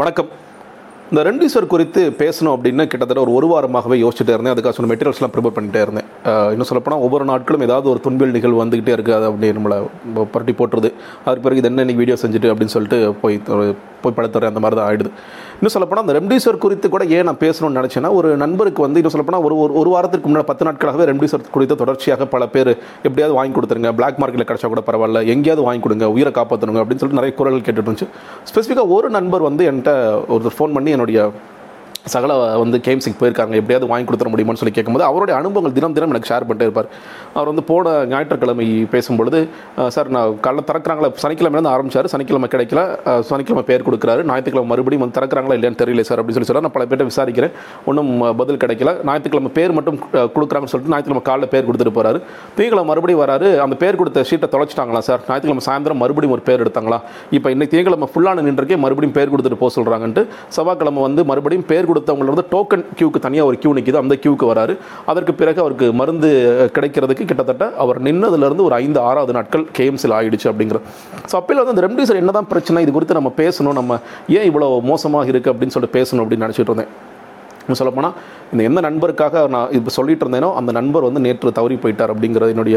வணக்கம். இந்த ரெண்டீஸ்வர் குறித்து பேசணும் அப்படின்னு கிட்டத்தட்ட ஒரு ஒரு வாரமாகவே யோசிச்சுட்டே இருந்தேன். அதுக்காக சொன்ன மெட்டீரியல்ஸ்லாம் ப்ரிப்பேர் பண்ணிட்டே இருந்தேன். இன்னும் சொல்லப்போனால் ஒவ்வொரு நாட்களும் ஏதாவது ஒரு துன்பியல் நிகழ்வு வந்துகிட்டே இருக்குது அது அப்படி நம்மளை புரட்டி போட்டுருது. அதுக்கு பிறகு இது என்ன இன்னைக்கு வீடியோ செஞ்சுட்டு அப்படின்னு சொல்லிட்டு போய் போய் படுத்துறேன். அந்த மாதிரி தான் ஆகிடுது இன்னும் சொல்லப்போனால் அந்த ரெம்டிசிவர் குறித்து கூட ஏன் நான் பேசணும்னு நினச்சேன்னா ஒரு நண்பருக்கு வந்து இன்னும் சொல்லப்போனால் ஒரு ஒரு வாரத்துக்கு முன்னாடி பத்து நாட்களாகவே ரெம்டிசிவர் குறித்து தொடர்ச்சியாக பல பேர் எப்படியாவது வாங்கி கொடுத்துருங்க பிளாக் மார்க்கெட்டில் கிடைச்சா கூட பரவாயில்ல எங்கேயாவது வாங்கி கொடுங்க உயிரை காப்பாற்றணுங்க அப்படின்னு சொல்லிட்டு நிறைய குரல்கள் கேட்டுட்டு இருந்துச்சு. ஸ்பெசிஃபிக்காக ஒரு நண்பர் வந்து என்கிட்ட ஒருத்தர் ஃபோன் பண்ணி என்னுடைய சகல வந்து கேம்ஸுக்கு போயிருக்காங்க. எப்படியாவது வாங்கி கொடுத்துட முடியுமான்னு சொல்லி கேட்கும்போது அவருடைய அனுபவங்கள் தினம் தினம் எனக்கு ஷேர் பண்ணிட்டே இருப்பார். அவர் வந்து போன ஞாயிற்றுக்கிழமை பேசும்பொழுது சார் நான் காலைல திறக்கிறாங்களா? சனிக்கிழமையிலேருந்து ஆரம்பிச்சார். சனிக்கிழமை கிடைக்கல. சனிக்கிழமை பேர் கொடுக்குறாரு. ஞாயிற்றுக்கிழமை மறுபடியும் வந்து திறக்கிறாங்களா இல்லையான்னு தெரியல சார் அப்படின்னு சொல்லி சொல்ல நான் பல பேர்ட்ட விசாரிக்கிறேன். ஒன்றும் பதில் கிடைக்கல. ஞாயிற்றுக்கிழமை பேர் மட்டும் கொடுக்குறாங்கன்னு சொல்லிட்டு ஞாயிற்றுக்கிழமை காலைல பேர் கொடுத்துட்டு போகிறாரு திங்கக்கிழமை மறுபடியும் வராரு. அந்த பேர் கொடுத்த ஷீட்டை தொலைச்சிட்டாங்களா சார்? ஞாயிற்றுக்கிழமை சாயந்தரம் மறுபடியும் ஒரு பேர் எடுத்தாங்களா? இப்போ இன்னைக்கு திங்கக்கிழமை ஃபுல்லான நின்றுக்கே மறுபடியும் பேர் கொடுத்துட்டு போக சொல்கிறாங்கன்ட்டு செவ்வாய்க்கிழமை வந்து மறுபடியும் பேர் கொடுத்தவங்கள வந்து டோக்கன் கியூக்கு தனியாக ஒரு கியூ நிற்கிது அந்த கியூக்கு வராரு. அதற்கு பிறகு அவருக்கு மருந்து கிடைக்கிறதுக்கு கிட்டத்தட்ட அவர் நின்னதுலேருந்து ஒரு ஐந்து ஆறாவது நாட்கள் கேஎம்சியில் ஆயிடுச்சு அப்படிங்கிற. ஸோ அப்பையில் வந்து அந்த ரெம்டிசர் என்னதான் பிரச்சனை இது குறித்து நம்ம பேசணும். நம்ம ஏன் இவ்வளோ மோசமாக இருக்குது அப்படின்னு சொல்லிட்டு பேசணும் அப்படின்னு நினச்சிட்டு இருந்தேன். சொல்லப்போனால் இந்த எந்த நண்பருக்காக நான் இப்போ சொல்லிட்டு இருந்தேனோ அந்த நண்பர் வந்து நேற்று தவறி போயிட்டார் அப்படிங்கிறது என்னுடைய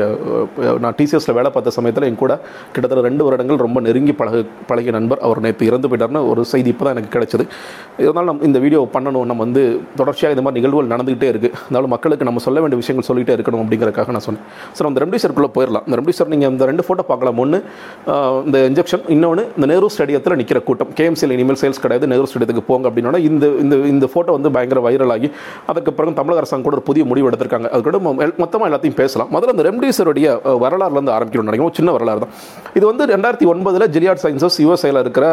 நான் டிசிஎஸில் வேலை பார்த்த சமயத்தில் என் கூட கிட்டத்தட்ட ரெண்டு வருடங்கள் ரொம்ப நெருங்கி பழக பழகிய நண்பர். அவர் நேற்று இறந்து போயிட்டார்னு ஒரு செய்தி இப்போ தான் எனக்கு கிடைச்சது. இருந்தாலும் நம்ம இந்த வீடியோ பண்ணணும் நம்ம வந்து தொடர்ச்சியாக இந்த மாதிரி நிகழ்வுகள் நடந்துகிட்டே இருக்குது அதனால மக்களுக்கு நம்ம சொல்ல வேண்டிய விஷயங்கள் சொல்லிகிட்டே இருக்கணும் அப்படிங்கிறதுக்காக நான் சொன்னேன். சார் அந்த ரெம்டிசருக்குள்ளே போயிடலாம். இந்த ரெம்டிசர் நீங்கள் இந்த ரெண்டு ஃபோட்டோ பார்க்கலாம். ஒன்று இந்த இன்ஜெக்ஷன் இன்னொன்று இந்த நேரு ஸ்டேடியத்தில் நிற்கிற கூட்டம். கேஎம்சியில் இனிமேல் சேல்ஸ் கிடையாது நேரு ஸ்டேடியத்துக்கு போங்க அப்படின்னா இந்த இந்த இந்த ஃபோட்டோ வந்து பயங்கர வைரல் ஆகி அதுக்கு பிறகு தமிழக அரசாங்கம் கூட ஒரு புதிய முடிவு எடுத்திருக்காங்க. அது கூட மொத்தமாக எல்லாத்தையும் பேசலாம். முதல்ல அந்த ரெம்டிசருடைய வரலாறுலேருந்து ஆரம்பிக்கணும்னு நினைக்கிறோம். சின்ன வரலாறு தான். இது வந்து ரெண்டாயிரத்தி ஒன்பதில் ஜிலியாட் சயின்சஸ் யூஎஸ்ஐயில் இருக்கிற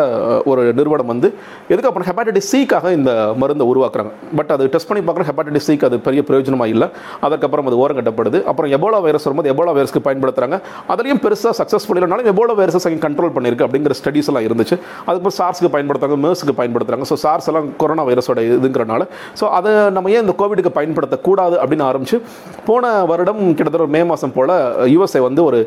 ஒரு நிறுவனம் வந்து எதுக்கப்புறம் ஹெப்பாட்டிஸ் சிக்காக இந்த மருந்தை உருவாக்குறாங்க. பட் அது டெஸ்ட் பண்ணி பார்க்குற ஹெப்பாட்டிஸ் சிக்கு அது பெரிய பிரயோஜனமாக இல்லை. அதுக்கப்புறம் அது ஓரம் கட்டப்படுது. அப்புறம் எபோலா வைரஸ் வரும்போது எபோலா வைரஸ்க்கு பயன்படுத்துகிறாங்க அதுலேயும் பெருசாக சக்ஸஸ்ஃபுல் இல்லைனாலும் எபோலா அங்கே கண்ட்ரோல் பண்ணியிருக்கு அப்படிங்கிற ஸ்டடிஸ் எல்லாம் இருந்துச்சு. அதுக்கப்புறம் சார்ஸ்க்கு பயன்படுத்துறாங்க மேர்ஸுக்கு பயன்படுத்துகிறாங்க ஸோ சார்ஸ் எல்லாம் கொரோனா வைரஸோட இதுங்கிறனால. ஸோ அதை நம்ம ஏன் இந்த கோவிடுக்கு பயன்படுத்தக்கூடாது அப்படின்னு ஆரம்பிச்சு போன வருடம் கிட்டத்தட்ட மே மாதம் போல் யுஎஸ்ஏ வந்து ஒரு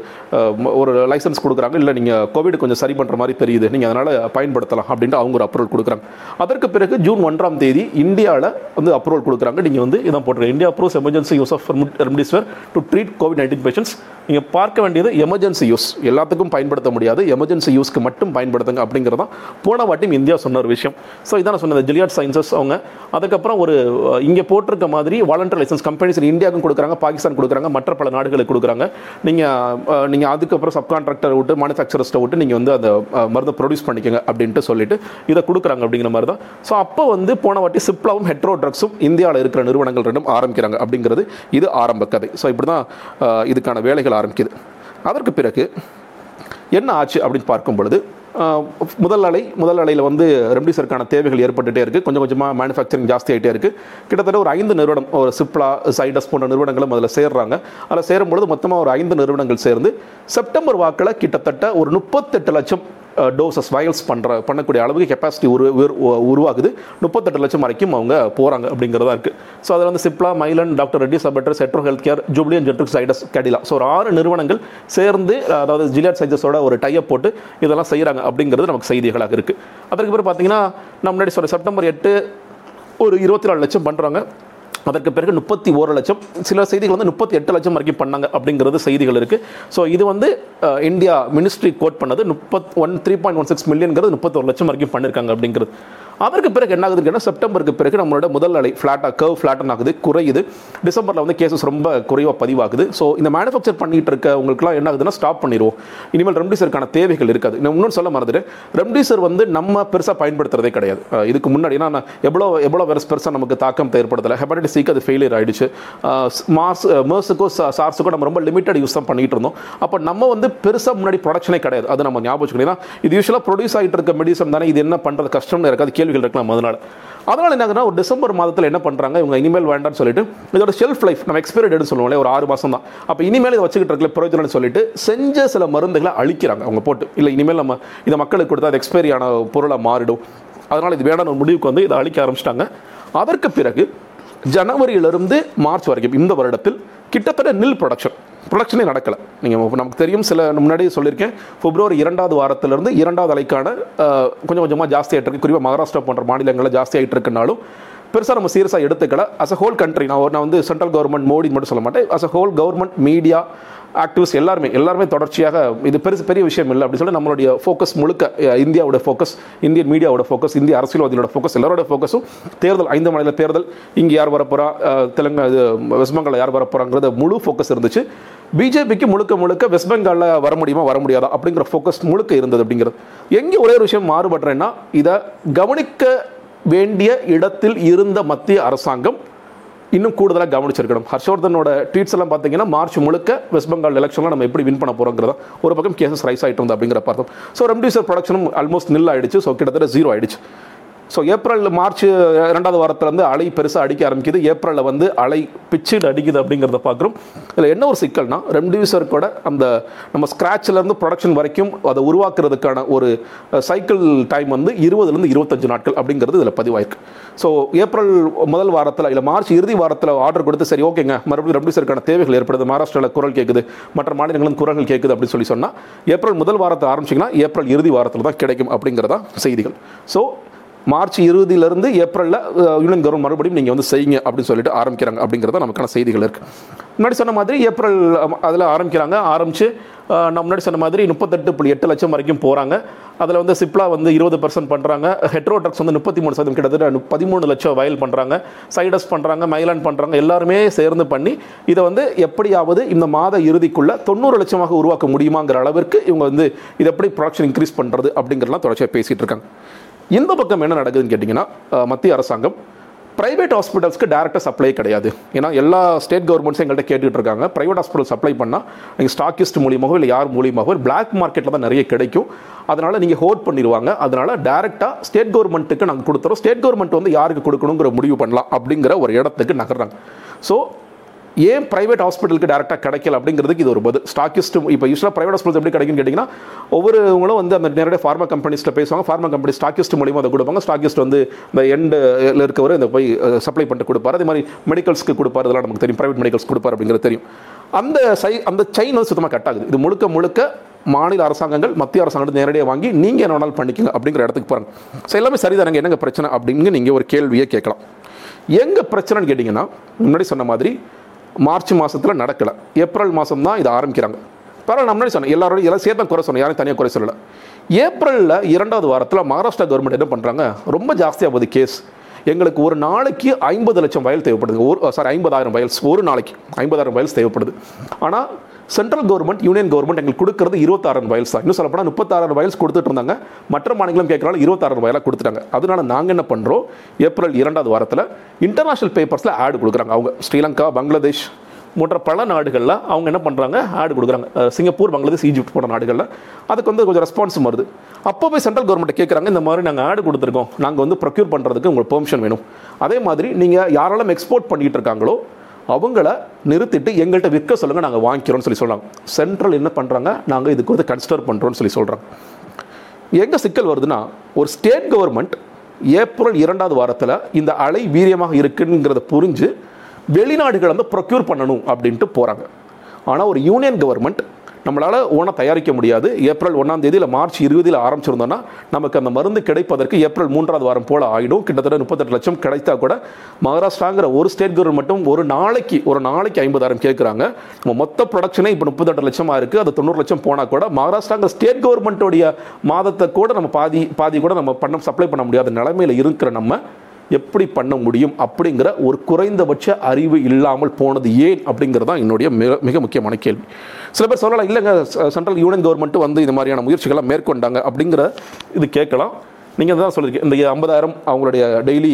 ஒரு லைசன்ஸ் கொடுக்குறாங்க. இல்லை நீங்கள் கோவிட் கொஞ்சம் சரி பண்ணுற மாதிரி தெரியுது. நீங்கள் அதனால் பயன்படுத்தலாம் அப்படின்ட்டு அவங்க ஒரு அப்ரூவல் கொடுக்குறாங்க. அதற்கு பிறகு ஜூன் ஒன்றாம் தேதி இந்தியாவில் வந்து அப்ரூவல் கொடுக்குறாங்க. நீங்கள் வந்து இதான் போட்டுருங்க India approves emergency use of remdesivir to treat COVID nineteen patients நீங்கள் பார்க்க வேண்டியது எமர்ஜென்சி யூஸ் எல்லாத்துக்கும் பயன்படுத்த முடியாது. எமர்ஜென்சி யூஸ்க்கு மட்டும் பயன்படுத்துங்க அப்படிங்கிறது தான் போன வாட்டியும் இந்தியா சொன்ன ஒரு விஷயம். ஸோ இதான் நான் சொன்னது ஜிலியாட் சயின்சஸ் அவங்க. அதுக்கப்புறம் ஒரு அஹ், இங்கே போட்டிருக்க மாதிரி வாலண்டர் லைசன்ஸ் கம்பெனிஸ் இந்தியாவுக்கும் கொடுக்குறாங்க பாகிஸ்தான் கொடுக்குறாங்க மற்ற பல நாடுகளுக்கு கொடுக்குறாங்க. நீங்கள் நீங்கள் அதுக்கப்புறம் சப்கான்ட்ராக்டர் விட்டு மேனுஃபேக்சரர்ஸ்ட்டை விட்டு நீங்கள் வந்து அந்த மருந்தை ப்ரொடியூஸ் பண்ணிக்கங்க அப்படின்ட்டு சொல்லிட்டு இதை கொடுக்குறாங்க அப்படிங்கிற மாதிரி தான். ஸோ அப்போ வந்து போன வாட்டி சிப்லாவும் ஹெட்ரோ ட்ரக்ஸும் இந்தியாவில் இருக்கிற நிறுவனங்கள் ரெண்டும் ஆரம்பிக்கிறாங்க அப்படிங்கிறது இது ஆரம்ப கதை. ஸோ இப்படி தான் இதுக்கான வேலைகள் ஆரம்பிக்குது. அதற்கு பிறகு என்ன ஆச்சு அப்படின்னு பார்க்கும் பொழுது முதல் அலை முதல் அலையில் வந்து ரெம்டிசருக்கான தேவைகள் ஏற்பட்டுட்டே இருக்குது கொஞ்சம் கொஞ்சமாக மேனுஃபேக்சரிங் ஜாஸ்தி ஆகிட்டே இருக்குது கிட்டத்தட்ட ஒரு ஐந்து நிறுவனம் ஒரு சிப்லா சைடஸ் போன்ற நிறுவனங்களும் அதில் சேர்றாங்க. அதில் சேரும்பொழுது மொத்தமாக ஒரு ஐந்து நிறுவனங்கள் சேர்ந்து செப்டம்பர் வாக்கில் கிட்டத்தட்ட ஒரு முப்பத்தெட்டு லட்சம் டோசஸ் வயல்ஸ் பண்ணுற பண்ணக்கூடிய அளவுக்கு கெப்பாசிட்டி உரு உருவாகுது. முப்பத்தெட்டு லட்சம் வரைக்கும் அவங்க போகிறாங்க அப்படிங்கிறதா இருக்குது ஸோ அதில் வந்து சிப்லா மைலன் டாக்டர் ரெட்டி சபட்டர் செட்ரோ health care Jubilant generic Zydus Cadila. So ஒரு ஆறு நிறுவனங்கள் சேர்ந்து அதாவது ஜிலியட் சைஜஸோட ஒரு டைப் போட்டு இதெல்லாம் செய்கிறாங்க அப்படிங்கிறது நமக்கு செய்திகளாக இருக்குது அதற்கு பிறகு பார்த்தீங்கன்னா நம்ம முன்னாடி சொல்ல செப்டம்பர் எட்டு ஒரு இருபத்தி நாலு லட்சம் பண்ணுறாங்க அதற்கு பிறகு முப்பத்தி ஓரு லட்சம். சில செய்திகள் வந்து முப்பத்தி எட்டு லட்சம் வரைக்கும் பண்ணாங்க அப்படிங்கிறது செய்திகள் இருக்குது ஸோ இது வந்து இந்தியா மினிஸ்ட்ரி கோட் பண்ணது முப்பத் one three point one six மில்லியன்கிறது முப்பத்தொரு லட்சம் வரைக்கும் பண்ணியிருக்காங்க அப்படிங்கிறது. அதற்கு பிறகு என்ன ஆகுதுன்னு கேட்டால் செப்டம்பருக்கு பிறகு நம்மளோட முதல் அலை ஃப்ளாட்டாக கர்வ் ஃப்ளாட்டன் ஆகுது குறையுது. டிசம்பரில் வந்து கேசஸ் ரொம்ப குறைவாக பதிவாகுது. ஸோ இந்த மேனுஃபேக்சர் பண்ணிட்டு இருக்க உங்களுக்குலாம் என்ன ஆகுதுன்னா ஸ்டாப் பண்ணிடுவோம் இனிமேல் ரெம்டிசருக்கான தேவைகள் இருக்காது. நான் இன்னொன்று சொல்ல மறந்துட்டு ரெம்டிசர் வந்து நம்ம பெருசாக பயன்படுத்துறதே கிடையாது. இதுக்கு முன்னாடி ஏன்னா நான் எவ்வளோ எவ்வளோ வைரஸ் பெருசாக நமக்கு தாக்கம் ஏற்படுத்தலை ஹெப்படைட்டிஸ் சிக்கு அது ஃபெயிலியர் ஆயிடுச்சு. அஹ் மார்ஸ் மேர்ஸுக்கும் சார்ஸுக்கும் நம்ம ரொம்ப லிமிட்டட் யூஸ் தான் பண்ணிட்டு இருந்தோம். அப்போ நம்ம வந்து பெருசாக முன்னாடி ப்ரொடக்ஷனே கிடையாது. அது நம்ம ஞாபகம் வச்சுக்கணும். இது யூஸ்வலாக ப்ரொடியூஸ் ஆகிட்டு இருக்க மெடிசன் தானே இது என்ன பண்ணுறது கஷ்டம்னு இருக்காது. கேள்வி கேள்விகள் இருக்கலாம் அதனால. அதனால என்ன ஒரு டிசம்பர் மாதத்தில் என்ன பண்ணுறாங்க இவங்க இனிமேல் வேண்டாம்னு சொல்லிட்டு இதோட ஷெல்ஃப் லைஃப் நம்ம எக்ஸ்பைரி டேட்னு சொல்லுவோம்ல ஒரு ஆறு மாதம் தான். அப்போ இனிமேல் இதை வச்சுக்கிட்டு இருக்கல பிரயோஜனம்னு சொல்லிட்டு செஞ்ச சில மருந்துகளை அழிக்கிறாங்க அவங்க போட்டு. இல்லை இனிமேல் நம்ம இதை மக்களுக்கு கொடுத்தா அது எக்ஸ்பைரி ஆன பொருளாக மாறிடும். அதனால் இது வேண்டாம் ஒரு முடிவுக்கு வந்து இதை அழிக்க ஆரம்பிச்சிட்டாங்க. அதற்கு பிறகு ஜனவரியிலிருந்து மார்ச் வரைக்கும் இந்த வருடத்தில் கிட்டத்தட்ட நில் ப்ரொடக்ஷன் ப்ரொடக்ஷனே நடக்கலை. நீங்கள் நமக்கு தெரியும் சில முன்னாடியே சொல்லியிருக்கேன் பிப்ரவரி இரண்டாவது வாரத்திலிருந்து இரண்டாவது அலைக்கான கொஞ்சம் கொஞ்சமாக ஜாஸ்தி ஆகிட்டு இருக்கு. குறிப்பாக மகாராஷ்டிரா போன்ற மாநிலங்களில் ஜாஸ்தி ஆகிட்டு இருக்குனாலும் பெருசாக நம்ம சீரியஸாக எடுத்துக்கல. அஸ் அ ஹோல் கண்ட்ரி நான் ஒரு- நான் வந்து சென்ட்ரல் கவர்மெண்ட் மோடி மட்டும் சொல்ல மாட்டேன். As a whole government media activist எல்லாருமே எல்லாருமே தொடர்ச்சியாக இது பெருசு பெரிய விஷயம் இல்லை. அப்படின்னு சொல்லி நம்மளுடைய ஃபோக்கஸ் முழுக்க இந்தியாவோட ஃபோக்கஸ் இந்தியன் மீடியாவோட ஃபோக்கஸ் இந்திய அரசியல்வாதிகளோட ஃபோக்கஸ் எல்லாரோட ஃபோக்கஸும் தேர்தல் ஐந்து மாநில தேர்தல் இங்கே யார் வரப்போறா தெலுங்கா தெலுங்கானா இது வெஸ்ட் பெங்கால் யார் வரப்போறாங்கிறது முழு ஃபோக்கஸ் இருந்துச்சு. பிஜேபிக்கு முழுக்க முழுக்க வெஸ்ட் பெங்காலில் வர முடியுமா வர முடியாதா அப்படிங்கிற ஃபோக்கஸ் முழுக்க இருந்தது அப்படிங்கிறது. எங்கே ஒரே ஒரு விஷயம் மாறுபடுறேன்னா இதை கவனிக்க வேண்டிய இடத்தில் இருந்த மத்திய அரசாங்கம் இன்னும் கூடுதலாக கவனிச்சிருக்கணும். ஹர்ஷவர்தனோட ட்வீட்ஸ் எல்லாம் பார்த்தீங்கன்னா மார்ச் முழுக்க வெஸ்ட் பெங்கால் எலெக்ஷனில் நம்ம எப்படி வின் பண்ண போகிறோங்கிறத ஒரு பக்கம் கேசஸ் ரைஸ் ஆகிட்டு இருந்தது அப்படிங்கிற பார்த்தோம் ஸோ ரெம்டிசிவர் ப்ரொடக்ஷனும் ஆல்மோஸ்ட் நில் ஆயிடுச்சு. ஸோ கிட்டத்தட்ட ஜீரோ ஆயிடுச்சு. ஸோ ஏப்ரல் மார்ச் ரெண்டாவது வாரத்துலேருந்து அலை பெருசாக அடிக்க ஆரம்பிக்குது. ஏப்ரலில் வந்து அலை பிச்சுடு அடிக்குது அப்படிங்கிறத பார்க்குறோம். இதில் என்ன ஒரு சிக்கல்னா ரெம்டிவிசர் கூட அந்த நம்ம ஸ்க்ராட்ச்லேருந்து ப்ரொடக்ஷன் வரைக்கும் அதை உருவாக்குறதுக்கான ஒரு சைக்கிள் டைம் வந்து இருபதுலேருந்து இருபத்தஞ்சு நாட்கள் அப்படிங்கிறது இதில் பதிவாயிருக்கு. ஸோ ஏப்ரல் முதல் வாரத்தில் இல்லை மார்ச் இறுதி வாரத்தில் ஆர்டர் கொடுத்து சரி ஓகேங்க மறுபடியும் ரெம்டிவிசருக்கான தேவைகள் ஏற்படுது. மகாராஷ்டிராவில் குரல் கேட்குது மற்ற மாநிலங்களும் குரல்கள் கேட்குது அப்படின்னு சொல்லி சொன்னால் ஏப்ரல் முதல் வாரத்தை ஆரம்பிச்சிங்கன்னா ஏப்ரல் இறுதி வாரத்தில் தான் கிடைக்கும் அப்படிங்கிறதா செய்திகள். ஸோ மார்ச் இருபதிலிருந்து ஏப்ரலில் யூனியன் கவர்மெண்ட் மறுபடியும் நீங்கள் வந்து செய்யுங்க அப்படின்னு சொல்லிட்டு ஆரம்பிக்கிறாங்க அப்படிங்கிறத நமக்கான செய்திகள் இருக்குது முன்னாடி சொன்ன மாதிரி ஏப்ரல் அதில் ஆரம்பிக்கிறாங்க ஆரம்பித்து நான் முன்னாடி சொன்ன மாதிரி முப்பத்தெட்டு புள்ளி எட்டு லட்சம் வரைக்கும் போகிறாங்க அதில் வந்து சிப்லா வந்து இருபது பர்சன்ட் பண்ணுறாங்க ஹெட்ரோ ட்ரக்ஸ் வந்து முப்பத்தி மூணு சதவீதம் கிட்டத்தட்ட பதிமூணு லட்சம் வயல் பண்ணுறாங்க சைடஸ் பண்ணுறாங்க மைலான் பண்ணுறாங்க எல்லாருமே சேர்ந்து பண்ணி இதை வந்து எப்படியாவது இந்த மாத இறுதிக்குள்ள தொண்ணூறு லட்சமாக உருவாக்க முடியுமாங்கிற அளவிற்கு இவங்க வந்து இதை எப்படி ப்ரொடக்ஷன் இன்க்ரீஸ் பண்ணுறது அப்படிங்கிறலாம் தொடர்ச்சியாக பேசிகிட்டு இருக்காங்க. இந்த பக்கம் என்ன நடக்குதுன்னு கேட்டிங்கன்னா மத்திய அரசாங்கம் ப்ரைவேட் ஹாஸ்பிட்டல்ஸ்க்கு டேரெக்டாக சப்ளை கிடையாது. ஏன்னா எல்லா ஸ்டேட் கவர்மெண்ட்ஸும் எங்கள்கிட்ட கேட்டுட்டு இருக்காங்க ப்ரைவேட் ஹாஸ்பிட்டல் சப்ளை பண்ணால் நீங்கள் ஸ்டாக்கிஸ்ட் மூலியமாகவோ இல்லை யார் மூலியமாகவோ பிளாக் மார்க்கெட்டில் தான் நிறைய கிடைக்கும். அதனால் நீங்கள் ஹோல்ட் பண்ணிடுவாங்க. அதனால் டேரெக்டாக ஸ்டேட் கவர்மெண்ட்டுக்கு நாங்கள் கொடுத்துறோம். ஸ்டேட் கவர்மெண்ட் வந்து யாருக்கு கொடுக்கணுங்கிற முடிவு பண்ணலாம் அப்படிங்கிற ஒரு இடத்துக்கு நகர்றாங்க. ஸோ ஏன் ப்ரைவேட் ஹாஸ்பிட்டலுக்கு டேரெக்டாக கிடைக்கல அப்படிங்கிறதுக்கு இது ஒரு பதில். ஸ்டாக்கிஸ்ட்டு இப்போ யூஸ்வலாக ப்ரைவேட் ஹாஸ்பிட்டல் எப்படி கிடைக்குன்னு கேட்டிங்கன்னா ஒவ்வொருவங்களும் வந்து அந்த நேரடியாக ஃபார்மா கம்பெனிஸ்ட்டில் பேசுவாங்க. ஃபார்மா கம்பெனி ஸ்டாக்கிஸ்ட் மூலியமாக அதை கொடுப்பாங்க. ஸ்டாக்கிஸ்ட் வந்து இந்த எண்டில் இருக்கவர் இந்த போய் சப்ளை பண்ணிட்டு கொடுப்பாரு. அதே மாதிரி மெடிக்கல்ஸ்க்கு கொடுப்பாரு. இதெல்லாம் நமக்கு தெரியும். பிரைவேட் மெடிக்கல்ஸ் கொடுப்பார் அப்படிங்கிறது தெரியும். அந்த சை அந்த செயின் வந்து சுத்தமாக கட் ஆகுது. இது முழுக்க முழுக்க மாநில அரசாங்கங்கள் மத்திய அரசாங்கத்தை நேரடியாக வாங்கி நீங்கள் என்ன வேணாலும் பண்ணிக்கங்க அப்படிங்கிற இடத்துக்கு போகிறாங்க ஸோ எல்லாமே சரிதானங்க. என்னங்க பிரச்சனை அப்படின்னு நீங்கள் ஒரு கேள்வியை கேட்கலாம். எங்கே பிரச்சனைன்னு கேட்டிங்கன்னா முன்னாடி சொன்ன மாதிரி மார்ச் மாதத்தில் நடக்கலை. ஏப்ரல் மாதம் தான் இதை ஆரம்பிக்கிறாங்க. பரவாயில்ல நான் முன்னாடி சொன்னேன் எல்லாரோட எல்லாம் சேர்த்து குறை சொன்னேன் யாரும் தனியாக குறை சொல்லலை. ஏப்ரலில் இரண்டாவது வாரத்தில் மகாராஷ்டிரா கவர்மெண்ட் என்ன பண்ணுறாங்க ரொம்ப ஜாஸ்தியாக போகுது கேஸ் எங்களுக்கு ஒரு நாளைக்கு ஐம்பது லட்சம் வயல் தேவைப்படுது. ஒரு சாரி ஐம்பதாயிரம் வயல்ஸ் ஒரு நாளைக்கு ஐம்பதாயிரம் வயல்ஸ் தேவைப்படுது. ஆனால் சென்ட்ரல் கவர்மெண்ட் யூனியன் கவர்மெண்ட் எங்களுக்கு கொடுக்கறது இருபத்தாறு வயல்ஸ் தான். இன்னும் சொல்லப்போனால் முப்பத்தாயிரம் வயல்ஸ் கொடுத்துட்டு இருந்தாங்க. மற்ற மாநிலம் கேட்கறாலும் இருபத்தாயிரம் வயலாக கொடுத்துட்டாங்க. அதனால நாங்கள் என்ன பண்ணுறோம் ஏப்ரல் இரண்டாவது வாரத்தில் இன்டர்நேஷனல் பேப்பர்ஸில் ஆடு கொடுக்குறாங்க. அவங்க ஸ்ரீலங்கா பங்களாதேஷ் போன்ற பல நாடுகளில் அவங்க என்ன பண்ணுறாங்க ஆடு கொடுக்குறாங்க. சிங்கப்பூர் பங்களாதேஷ் ஈஜிப்ட் போன்ற நாடுகளில். அதுக்கு வந்து கொஞ்சம் ரெஸ்பான்ஸும் வருது. அப்போ போய் சென்ட்ரல் கவர்மெண்ட் கேட்குறாங்க இந்த மாதிரி நாங்கள் ஆடு கொடுத்துருக்கோம். நாங்கள் வந்து ப்ரொக்யூர் பண்ணுறதுக்கு உங்களுக்கு பெர்மிஷன் வேணும். அதே மாதிரி நீங்கள் யாரெல்லாம் எக்ஸ்போர்ட் பண்ணிகிட்டு இருக்காங்களோ அவங்கள நிறுத்திட்டு எங்கள்கிட்ட விற்க சொல்லுங்கள் நாங்கள் வாங்கிக்கிறோம்னு சொல்லி சொல்கிறாங்க சென்ட்ரல் என்ன பண்ணுறாங்க நாங்கள் இதுக்கு வந்து கன்சிடர் பண்ணுறோம்னு சொல்லி சொல்கிறாங்க எங்கே சிக்கல் வருதுன்னா ஒரு ஸ்டேட் கவர்மெண்ட் ஏப்ரல் இரண்டாவது வாரத்தில் இந்த அலை வீரியமாக இருக்குங்கிறத புரிஞ்சு வெளிநாடுகளை வந்து ப்ரொக்யூர் பண்ணணும் அப்படின்ட்டு போகிறாங்க ஆனால் ஒரு யூனியன் கவர்மெண்ட் நம்மளால் ஓனாக தயாரிக்க முடியாது. ஏப்ரல் ஒன்றாம் தேதி இல்லை மார்ச் இருபதில் ஆரம்பிச்சிருந்தோம்னா நமக்கு அந்த மருந்து கிடைப்பதற்கு ஏப்ரல் மூன்றாவது வாரம் போல் ஆகிடும் கிட்டத்தட்ட முப்பத்தெட்டு லட்சம் கிடைத்தா கூட மகாராஷ்டிராங்கிற ஒரு ஸ்டேட் கவர்மெண்ட் மட்டும் ஒரு நாளைக்கு ஒரு நாளைக்கு ஐம்பதாயிரம் கேட்குறாங்க நம்ம மொத்த ப்ரொடக்ஷனே இப்போ முப்பத்தெட்டு லட்சமாக இருக்குது அது தொண்ணூறு லட்சம் போனால் கூட மகாராஷ்டிராங்கிற ஸ்டேட் கவர்மெண்ட்டோடைய மாதத்தை கூட நம்ம பாதி பாதி கூட நம்ம பண்ண சப்ளை பண்ண முடியாத நிலைமையில் இருக்கிற நம்ம எப்படி பண்ண முடியும் அப்படிங்கிற ஒரு குறைந்தபட்ச அறிவு இல்லாமல் போனது ஏன் அப்படிங்கிறது தான் என்னுடைய மிக மிக முக்கியமான கேள்வி. சில பேர் சொல்லலாம் இல்லைங்க சென்ட்ரல் யூனியன் கவர்மெண்ட் வந்து இந்த மாதிரியான முயற்சிகளை மேற்கொண்டாங்க அப்படிங்கிற இது கேட்கலாம். நீங்கள் தான் சொல்லியிருக்கீங்க இந்த ஐம்பதாயிரம் அவங்களுடைய டெய்லி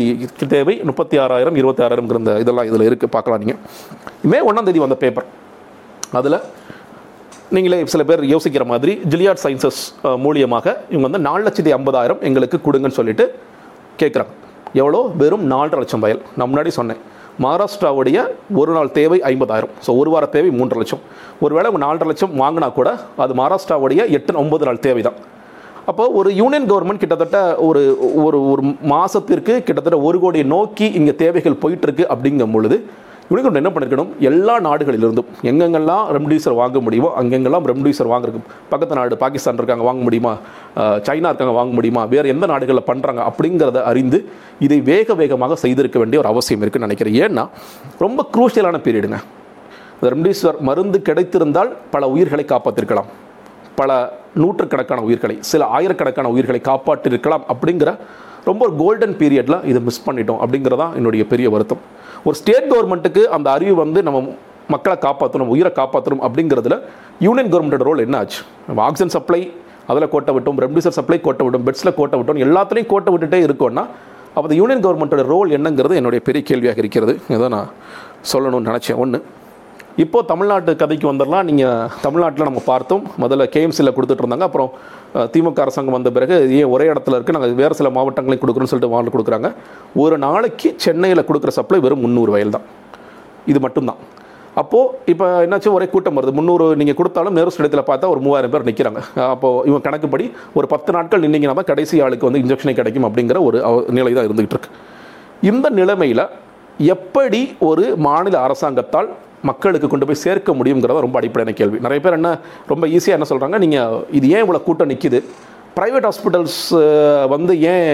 தேவை முப்பத்தி ஆறாயிரம் இருபத்தி ஆறாயிரம்ங்கிற இந்த இதெல்லாம் இதில் இருக்குது பார்க்கலாம் நீங்கள் மே ஒன்றாம் தேதி வந்த பேப்பர் அதில் நீங்களே சில பேர் யோசிக்கிற மாதிரி ஜிலியாட் சயின்சஸ் மூலியமாக இவங்க வந்து நாலு லட்சத்தி ஐம்பதாயிரம் எங்களுக்கு கொடுங்கன்னு சொல்லிட்டு கேட்குறாங்க எவ்வளோ? வெறும் நாலரை லட்சம் வயல் நான் முன்னாடி சொன்னேன். மகாராஷ்டிராவுடைய ஒரு நாள் தேவை ஐம்பதாயிரம். ஸோ ஒரு வார தேவை மூன்றரை லட்சம். ஒருவேளை அவங்க நாலரை லட்சம் வாங்கினா கூட அது மகாராஷ்டிராவுடைய எட்டு ஒன்பது நாள் தேவை தான் அப்போ ஒரு யூனியன் கவர்மெண்ட் கிட்டத்தட்ட ஒரு ஒரு ஒரு மாதத்திற்கு கிட்டத்தட்ட ஒரு கோடி நோக்கி இங்கே தேவைகள் போயிட்டுருக்கு அப்படிங்கும் பொழுது இவனுக்கு என்ன பண்ணிருக்கணும்? எல்லா நாடுகளிலிருந்தும் எங்கெங்கெல்லாம் ரெம்டிசிவர் வாங்க முடியுமோ அங்கெங்கெல்லாம் ரெம்டிசிவர் வாங்குறதுக்கு பக்கத்து நாடு பாகிஸ்தான் இருக்காங்க வாங்க முடியுமா? சைனா இருக்காங்க வாங்க முடியுமா? வேறு எந்த நாடுகளில் பண்ணுறாங்க அப்படிங்கிறத அறிந்து இதை வேக வேகமாக செய்திருக்க வேண்டிய ஒரு அவசியம் இருக்குன்னு நினைக்கிறேன். ஏன்னா ரொம்ப குரூஷியலான பீரியடுங்க ரெம்டிசிவர் மருந்து கிடைத்திருந்தால் பல உயிர்களை காப்பாற்றிருக்கலாம் பல நூற்றுக்கணக்கான உயிர்களை சில ஆயிரக்கணக்கான உயிர்களை காப்பாற்றிருக்கலாம் அப்படிங்கிற ரொம்ப கோல்டன் பீரியடில் இதை மிஸ் பண்ணிட்டோம் அப்படிங்கிறதான் என்னுடைய பெரிய வருத்தம். ஒரு ஸ்டேட் கவர்மெண்ட்டுக்கு அந்த அறிவு வந்து நம்ம மக்களை காப்பாற்றணும் உயிரை காப்பாற்றணும் அப்படிங்கிறதுல யூனியன் கவர்மெண்ட்டோட ரோல் என்ன ஆச்சு? நம்ம ஆக்சிஜன் சப்ளை அதில் கோட்டை விட்டோம் ரெம்டிசர் சப்ளை கோட்டை விட்டோம் பெட்ஸில் கோட்டை விட்டோம் எல்லாத்துலேயும் கோட்டை விட்டுட்டே இருக்கோம்னா அப்போ யூனியன் கவர்மெண்ட்டோட ரோல் என்னங்கிறது என்னுடைய பெரிய கேள்வியாக இருக்கிறது. இதை நான் சொல்லணும்னு நினச்சேன். ஒன்று இப்போ தமிழ்நாட்டு கதைக்கு வந்துடலாம். நீங்கள் தமிழ்நாட்டில் நம்ம பார்த்தோம். முதல்ல கேஎம்சியில் கொடுத்துட்டு இருந்தாங்க. அப்புறம் திமுக அரசாங்கம் வந்த பிறகு ஏன் ஒரே இடத்துல இருக்குது நாங்கள் வேறு சில மாவட்டங்களையும் கொடுக்குறோன்னு சொல்லிட்டு வாங்க கொடுக்குறாங்க. ஒரு நாளைக்கு சென்னையில் கொடுக்குற சப்ளை வெறும் முந்நூறு வயல் தான். இது மட்டும்தான். அப்போது இப்போ என்னாச்சு? ஒரே கூட்டம் வருது. முந்நூறு நீங்கள் கொடுத்தாலும் நேரு ஸ்டேடியத்தில் பார்த்தா ஒரு மூவாயிரம் பேர் நிற்கிறாங்க அப்போது இவங்க கணக்குப்படி ஒரு பத்து நாட்கள் நின்னீங்கன்னா தான் கடைசி ஆளுக்கு வந்து இன்ஜெக்ஷனே கிடைக்கும் அப்படிங்கிற ஒரு நிலை தான் இருந்துகிட்டு இருக்கு. இந்த நிலைமையில் எப்படி ஒரு மாநில அரசாங்கத்தால் மக்களுக்கு கொண்டு போய் சேர்க்க முடியுங்கிறத ரொம்ப அடிப்படையான கேள்வி. நிறைய பேர் என்ன ரொம்ப ஈஸியாக என்ன சொல்கிறாங்க நீங்கள் இது ஏன் இவ்வளோ கூட்டம் நிற்கிது ப்ரைவேட் ஹாஸ்பிட்டல்ஸ் வந்து ஏன்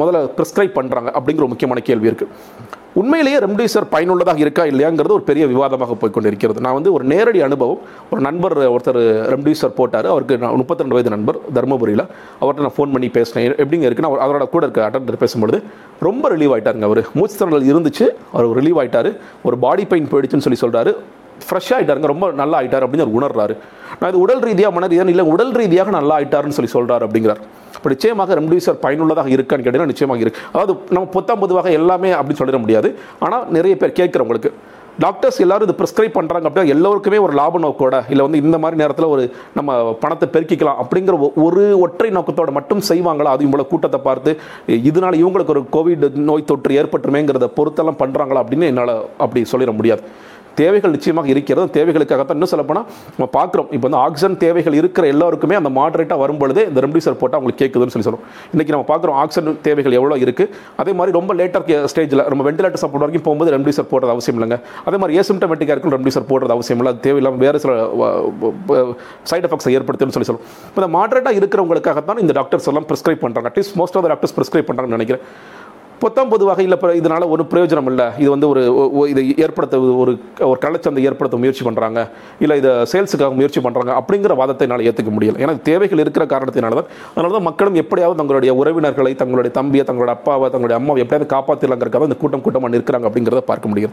முதல்ல ப்ரிஸ்கிரைப் பண்ணுறாங்க அப்படிங்கிற ஒரு முக்கியமான கேள்வி இருக்குது உண்மையிலேயே ரெம்டிசிவர் பயனுள்ளதாக இருக்கா இல்லையாங்கிறது ஒரு பெரிய விவாதமாக போய்கொண்டிருக்கிறது நான் வந்து ஒரு நேரடி அனுபவம் ஒரு நண்பர் ஒருத்தர் ரெம்டிசிவர் போட்டார் அவருக்கு நான் முப்பத்தி ரெண்டு வயது நண்பர் தருமபுரியில். அவர்கிட்ட நான் ஃபோன் பண்ணி பேசினேன். எப்படிங்க இருக்குன்னு அவர் அவரோட கூட இருக்க அட்டன் பேசும்பொழுது ரொம்ப ரிலீவ் ஆகிட்டாருங்க அவர். மூச்சு திறனல் இருந்துச்சு அவர் ரிலீவ் ஆகிட்டார் ஒரு பாடி பெயின் போயிடுச்சுன்னு சொல்லி சொல்கிறாரு ஃப்ரெஷ்ஷாக ஆகிட்டாருங்க ரொம்ப நல்லா ஆயிட்டார் அப்படின்னு அவர் உணர்றாரு. நான் இது உடல் ரீதியாக மன ரீதியாக இல்லை உடல் ரீதியாக நல்லா ஆகிட்டாருன்னு சொல்லி சொல்கிறார் அப்படிங்கிறார். இப்போ நிச்சயமாக ரெம்டிசிவர் பயனுள்ளதாக இருக்கான்னு கேட்டீங்கன்னா நிச்சயமாக இருக்குது அதாவது நம்ம பொத்தாம் பொதுவாக எல்லாமே அப்படின்னு சொல்லிட முடியாது. ஆனால் நிறைய பேர் கேட்குறவங்களுக்கு டாக்டர்ஸ் எல்லாரும் இது ப்ரிஸ்கிரைப் பண்ணுறாங்க அப்படின்னா எல்லோருக்குமே ஒரு லாப நோக்கோட இல்லை வந்து இந்த மாதிரி நேரத்தில் ஒரு நம்ம பணத்தை பெருக்கிக்கலாம் அப்படிங்கிற ஒ- ஒரு ஒற்றை நோக்கத்தோட மட்டும் செய்வாங்களா? அது இவ்வளோ கூட்டத்தை பார்த்து இதனால இவங்களுக்கு ஒரு கோவிட் நோய் தொற்று ஏற்பட்டுமேங்கிறத பொறுத்தெல்லாம் பண்ணுறாங்களா அப்படின்னு என்னால் அப்படி சொல்லிட முடியாது. தேவைகள் நிச்சயமாக இருக்கிறது. தேவைகளுக்காகத்தான் இன்னும் சொல்லப்போனால் நம்ம பார்க்குறோம் இப்போ வந்து ஆக்சிஜன் தேவைகள் இருக்கிற எல்லாருக்குமே அந்த மாடரேட்டாக வரும்பொழுது இந்த ரெம்டிசர் போட்டால் அவங்களுக்கு கேட்குதுன்னு சொல்லி சொல்லுவோம் இன்றைக்கி நம்ம பார்க்குறோம் ஆக்சிஜன் தேவைகள் எவ்வளோ இருக்குது அதே மாதிரி ரொம்ப லேட்டர் ஸ்டேஜில் நம்ம வெண்டிலேட்டர் சப்போர்ட் வரைக்கும் போகும்போது ரெம்டிசர் போடுறது அவசியம் இல்லைங்க. அதே மாதிரி ஏசிம்டமேட்டிக்காக இருக்கும் ரெம்டிசர் போடுறது அவசியம் இல்லை. அது தேவையில்லாமல் வேறு சில சைடு எஃபெக்ட்ஸை ஏற்படுத்தும்னு சொல்லி சொல்லுவோம் இப்போ இந்த மாடரேட்டாக இருக்கிறவங்களுக்காகத்தான் இந்த டாக்டர்ஸ் எல்லாம் ப்ரிஸ்கிரைப் பண்ணுறாங்க at least most of doctors prescribe பண்ணுறாங்கன்னு நினைக்கிறேன். பொத்தாம் பொதுவாக இல்லை இப்போ இதனால் ஒரு பிரயோஜனம் இல்லை. இது வந்து ஒரு இதை ஏற்படுத்த ஒரு ஒரு கலைச்சந்தை ஏற்படுத்த முயற்சி பண்ணுறாங்க இல்லை இதை சேல்ஸுக்காக முயற்சி பண்ணுறாங்க அப்படிங்கிற வாதத்தை என்னால் ஏற்றுக்க முடியல. ஏன்னா தேவைகள் இருக்கிற காரணத்தினால தான் அதனால தான் மக்களும் எப்படியாவது தங்களுடைய உறவினர்களை தங்களுடைய தம்பியை தங்களுடைய அப்பாவை தங்களுடைய அம்மாவை எப்படியாவது காப்பாற்றலாங்கிறக்காக இந்த கூட்டம் கூட்டமாக நிற்கிறாங்க அப்படிங்கிறத பார்க்க முடியுது.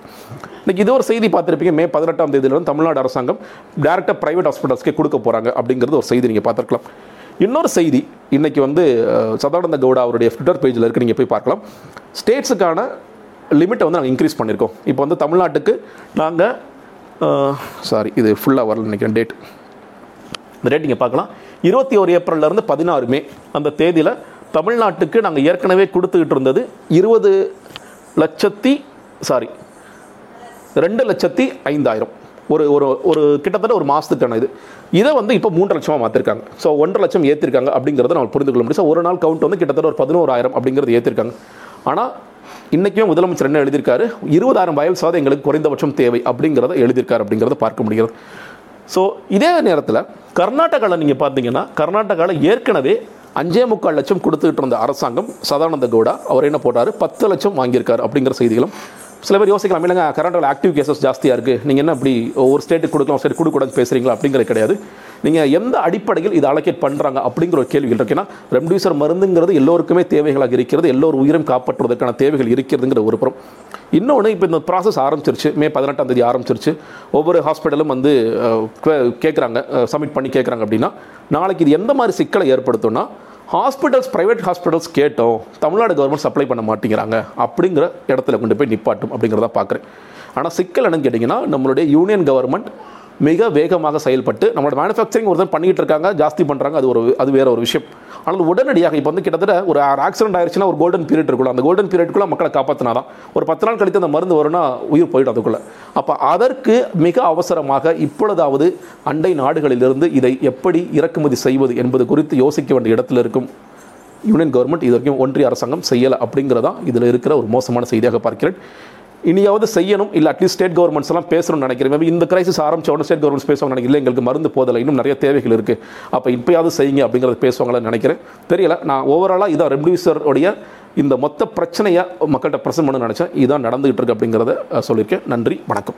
இன்னைக்கு இது ஒரு செய்தி பார்த்துருப்பீங்க. மே பதினெட்டாம் தேதியிலிருந்து தமிழ்நாடு அரசாங்கம் டேரெக்டாக ப்ரைவேட் ஹாஸ்பிட்டல்ஸ்க்கே கொடுக்க போகிறாங்க அப்படிங்கிறது ஒரு செய்தி நீங்கள் பார்த்துருக்கலாம். இன்னொரு செய்தி இன்றைக்கி வந்து சதானந்த கவுடா அவருடைய ட்விட்டர் பேஜில் இருக்குது நீங்கள் போய் பார்க்கலாம். ஸ்டேட்ஸுக்கான லிமிட்டை வந்து நாங்கள் இன்க்ரீஸ் பண்ணியிருக்கோம் இப்போ வந்து தமிழ்நாட்டுக்கு நாங்கள் சாரி இது ஃபுல்லாக வரல நினைக்கிறேன் டேட் இந்த டேட் நீங்கள் பார்க்கலாம். இருபத்தி ஒரு ஏப்ரல்லேருந்து பதினாறு மே அந்த தேதியில் தமிழ்நாட்டுக்கு நாங்கள் ஏற்கனவே கொடுத்துக்கிட்டு இருந்தது இருபது லட்சத்தி சாரி ரெண்டு லட்சத்தி ஐந்தாயிரம். ஒரு ஒரு ஒரு கிட்டத்தட்ட ஒரு மாதத்துக்கான இது. இதை வந்து இப்போ மூன்று லட்சமாக மாற்றிருக்காங்க ஸோ ஒன்றரை லட்சம் ஏற்றிருக்காங்க அப்படிங்கிறத நம்ம புரிந்து கொள்ள முடியும். ஸோ ஒரு நாள் கவுண்ட் வந்து கிட்டத்தட்ட ஒரு பதினோராயிரம் அப்படிங்கிறது ஏற்றிருக்காங்க ஆனால் இன்றைக்குமே முதலமைச்சர் என்ன எழுதியிருக்காரு? இருபதாயிரம் வயல் சாதம் எங்களுக்கு குறைந்தபட்சம் தேவை அப்படிங்கிறத எழுதியிருக்காரு அப்படிங்கிறத பார்க்க முடிகிறது. ஸோ இதே நேரத்தில் கர்நாடகாவில் நீங்கள் பார்த்தீங்கன்னா கர்நாடகாவில் ஏற்கனவே அஞ்சே முக்கால் லட்சம் கொடுத்துக்கிட்டு இருந்த அரசாங்கம் சதானந்த கவுடா அவர் என்ன போட்டார்? பத்து லட்சம் வாங்கியிருக்காரு அப்படிங்கிற செய்திகளும் சில பேர் யோசிக்கலாம் இல்லைங்க கர்நாடகாவில் ஆக்டிவ் கேசஸ் ஜாஸ்தியாக இருக்குது நீங்கள் என்ன இப்படி ஒரு ஸ்டேட்டுக்கு கொடுக்கலாம் ஸ்டேட் கொடுக்கூடாது பேசுகிறீங்களா அப்படிங்கிறது கிடையாது. நீங்கள் எந்த அடிப்படையில் இதை அலோகேட் பண்ணுறாங்க அப்படிங்கிற ஒரு கேள்விகள் இருக்குன்னா ரெம்டியூசர் மருந்துங்கிறது எல்லோருக்குமே தேவைகளாக இருக்கிறது எல்லோரும் உயிரும் காப்பாற்றுவதற்கான தேவைகள் இருக்கிறதுங்கிற ஒரு புறம். இன்னொன்று இப்போ இந்த ப்ராசஸ் ஆரம்பிச்சிருச்சு. மே பதினெட்டாம் தேதி ஆரம்பிச்சிருச்சு. ஒவ்வொரு ஹாஸ்பிட்டலும் வந்து கேட்குறாங்க சப்மிட் பண்ணி கேட்குறாங்க அப்படின்னா நாளைக்கு இது எந்த மாதிரி சிக்கலை ஏற்படுத்தும்னா ஹாஸ்பிட்டல்ஸ் ப்ரைவேட் ஹாஸ்பிட்டல்ஸ் கேட்டோம் தமிழ்நாடு கவர்மெண்ட் சப்ளை பண்ண மாட்டேங்கிறாங்க. அப்படிங்கிற இடத்துல கொண்டு போய் நிப்பாட்டும் அப்படிங்கிறத பார்க்குறேன். ஆனால் சிக்கல் என்னன்னு கேட்டிங்கன்னா நம்மளுடைய யூனியன் கவர்மெண்ட் மிக வேகமாக செயல்பட்டு நம்மளோட மேனுஃபேக்சரிங் ஒருத்தர் பண்ணிகிட்டு இருக்காங்க ஜாஸ்தி பண்ணுறாங்க அது ஒரு அது வேற ஒரு விஷயம். ஆனால் உடனடியாக இப்போ வந்து கிட்டத்தட்ட ஒரு ஆக்சிடென்ட் ஆயிடுச்சுன்னா ஒரு கோல்டன் பீரியட் இருக்குள்ள அந்த கோல்டன் பீரியட்குள்ளே மக்களை காப்பாற்றினாதான் ஒரு பத்து நாள் கழித்து அந்த மருந்து வரும்னா உயிர் போயிடும் அதுக்குள்ளே. அப்போ அதற்கு மிக அவசரமாக இப்பொழுதாவது அண்டை நாடுகளிலிருந்து இதை எப்படி இறக்குமதி செய்வது என்பது குறித்து யோசிக்க வேண்டிய இடத்துல இருக்கும். யூனியன் கவர்மெண்ட் இது வரைக்கும் ஒன்றிய அரசாங்கம் செய்யலை அப்படிங்கிறதான் இதில் இருக்கிற ஒரு மோசமான செய்தியாக பார்க்கிறேன். இனியாவது செய்யணும். இல்லை அட்லீஸ்ட் ஸ்டேட் கவர்மெண்ட்ஸ் எல்லாம் பேசணும்னு நினைக்கிறேன். இந்த கிரைசிஸ் ஆரம்பிச்ச உடனே ஸ்டேட் கவர்மெண்ட்ஸ் பேசுவாங்க நினைக்கிறேன். எங்களுக்கு மருந்து போதலை. இன்னும் நிறைய தேவைகள் இருக்குது அப்போ இப்போயாவது செய்யுங்க அப்படிங்கிறத பேசுவாங்களான்னு நினைக்கிறேன். தெரியல. நான் ஓவராலாக இதான் ரெம்டிசிவர் உடைய இந்த மொத்த பிரச்சனையை மக்கள்கிட்ட பிரசன் பண்ண நினச்சேன். இதான் நடந்துகிட்டு இருக்கு அப்படிங்கிறத சொல்லியிருக்கேன். நன்றி. வணக்கம்.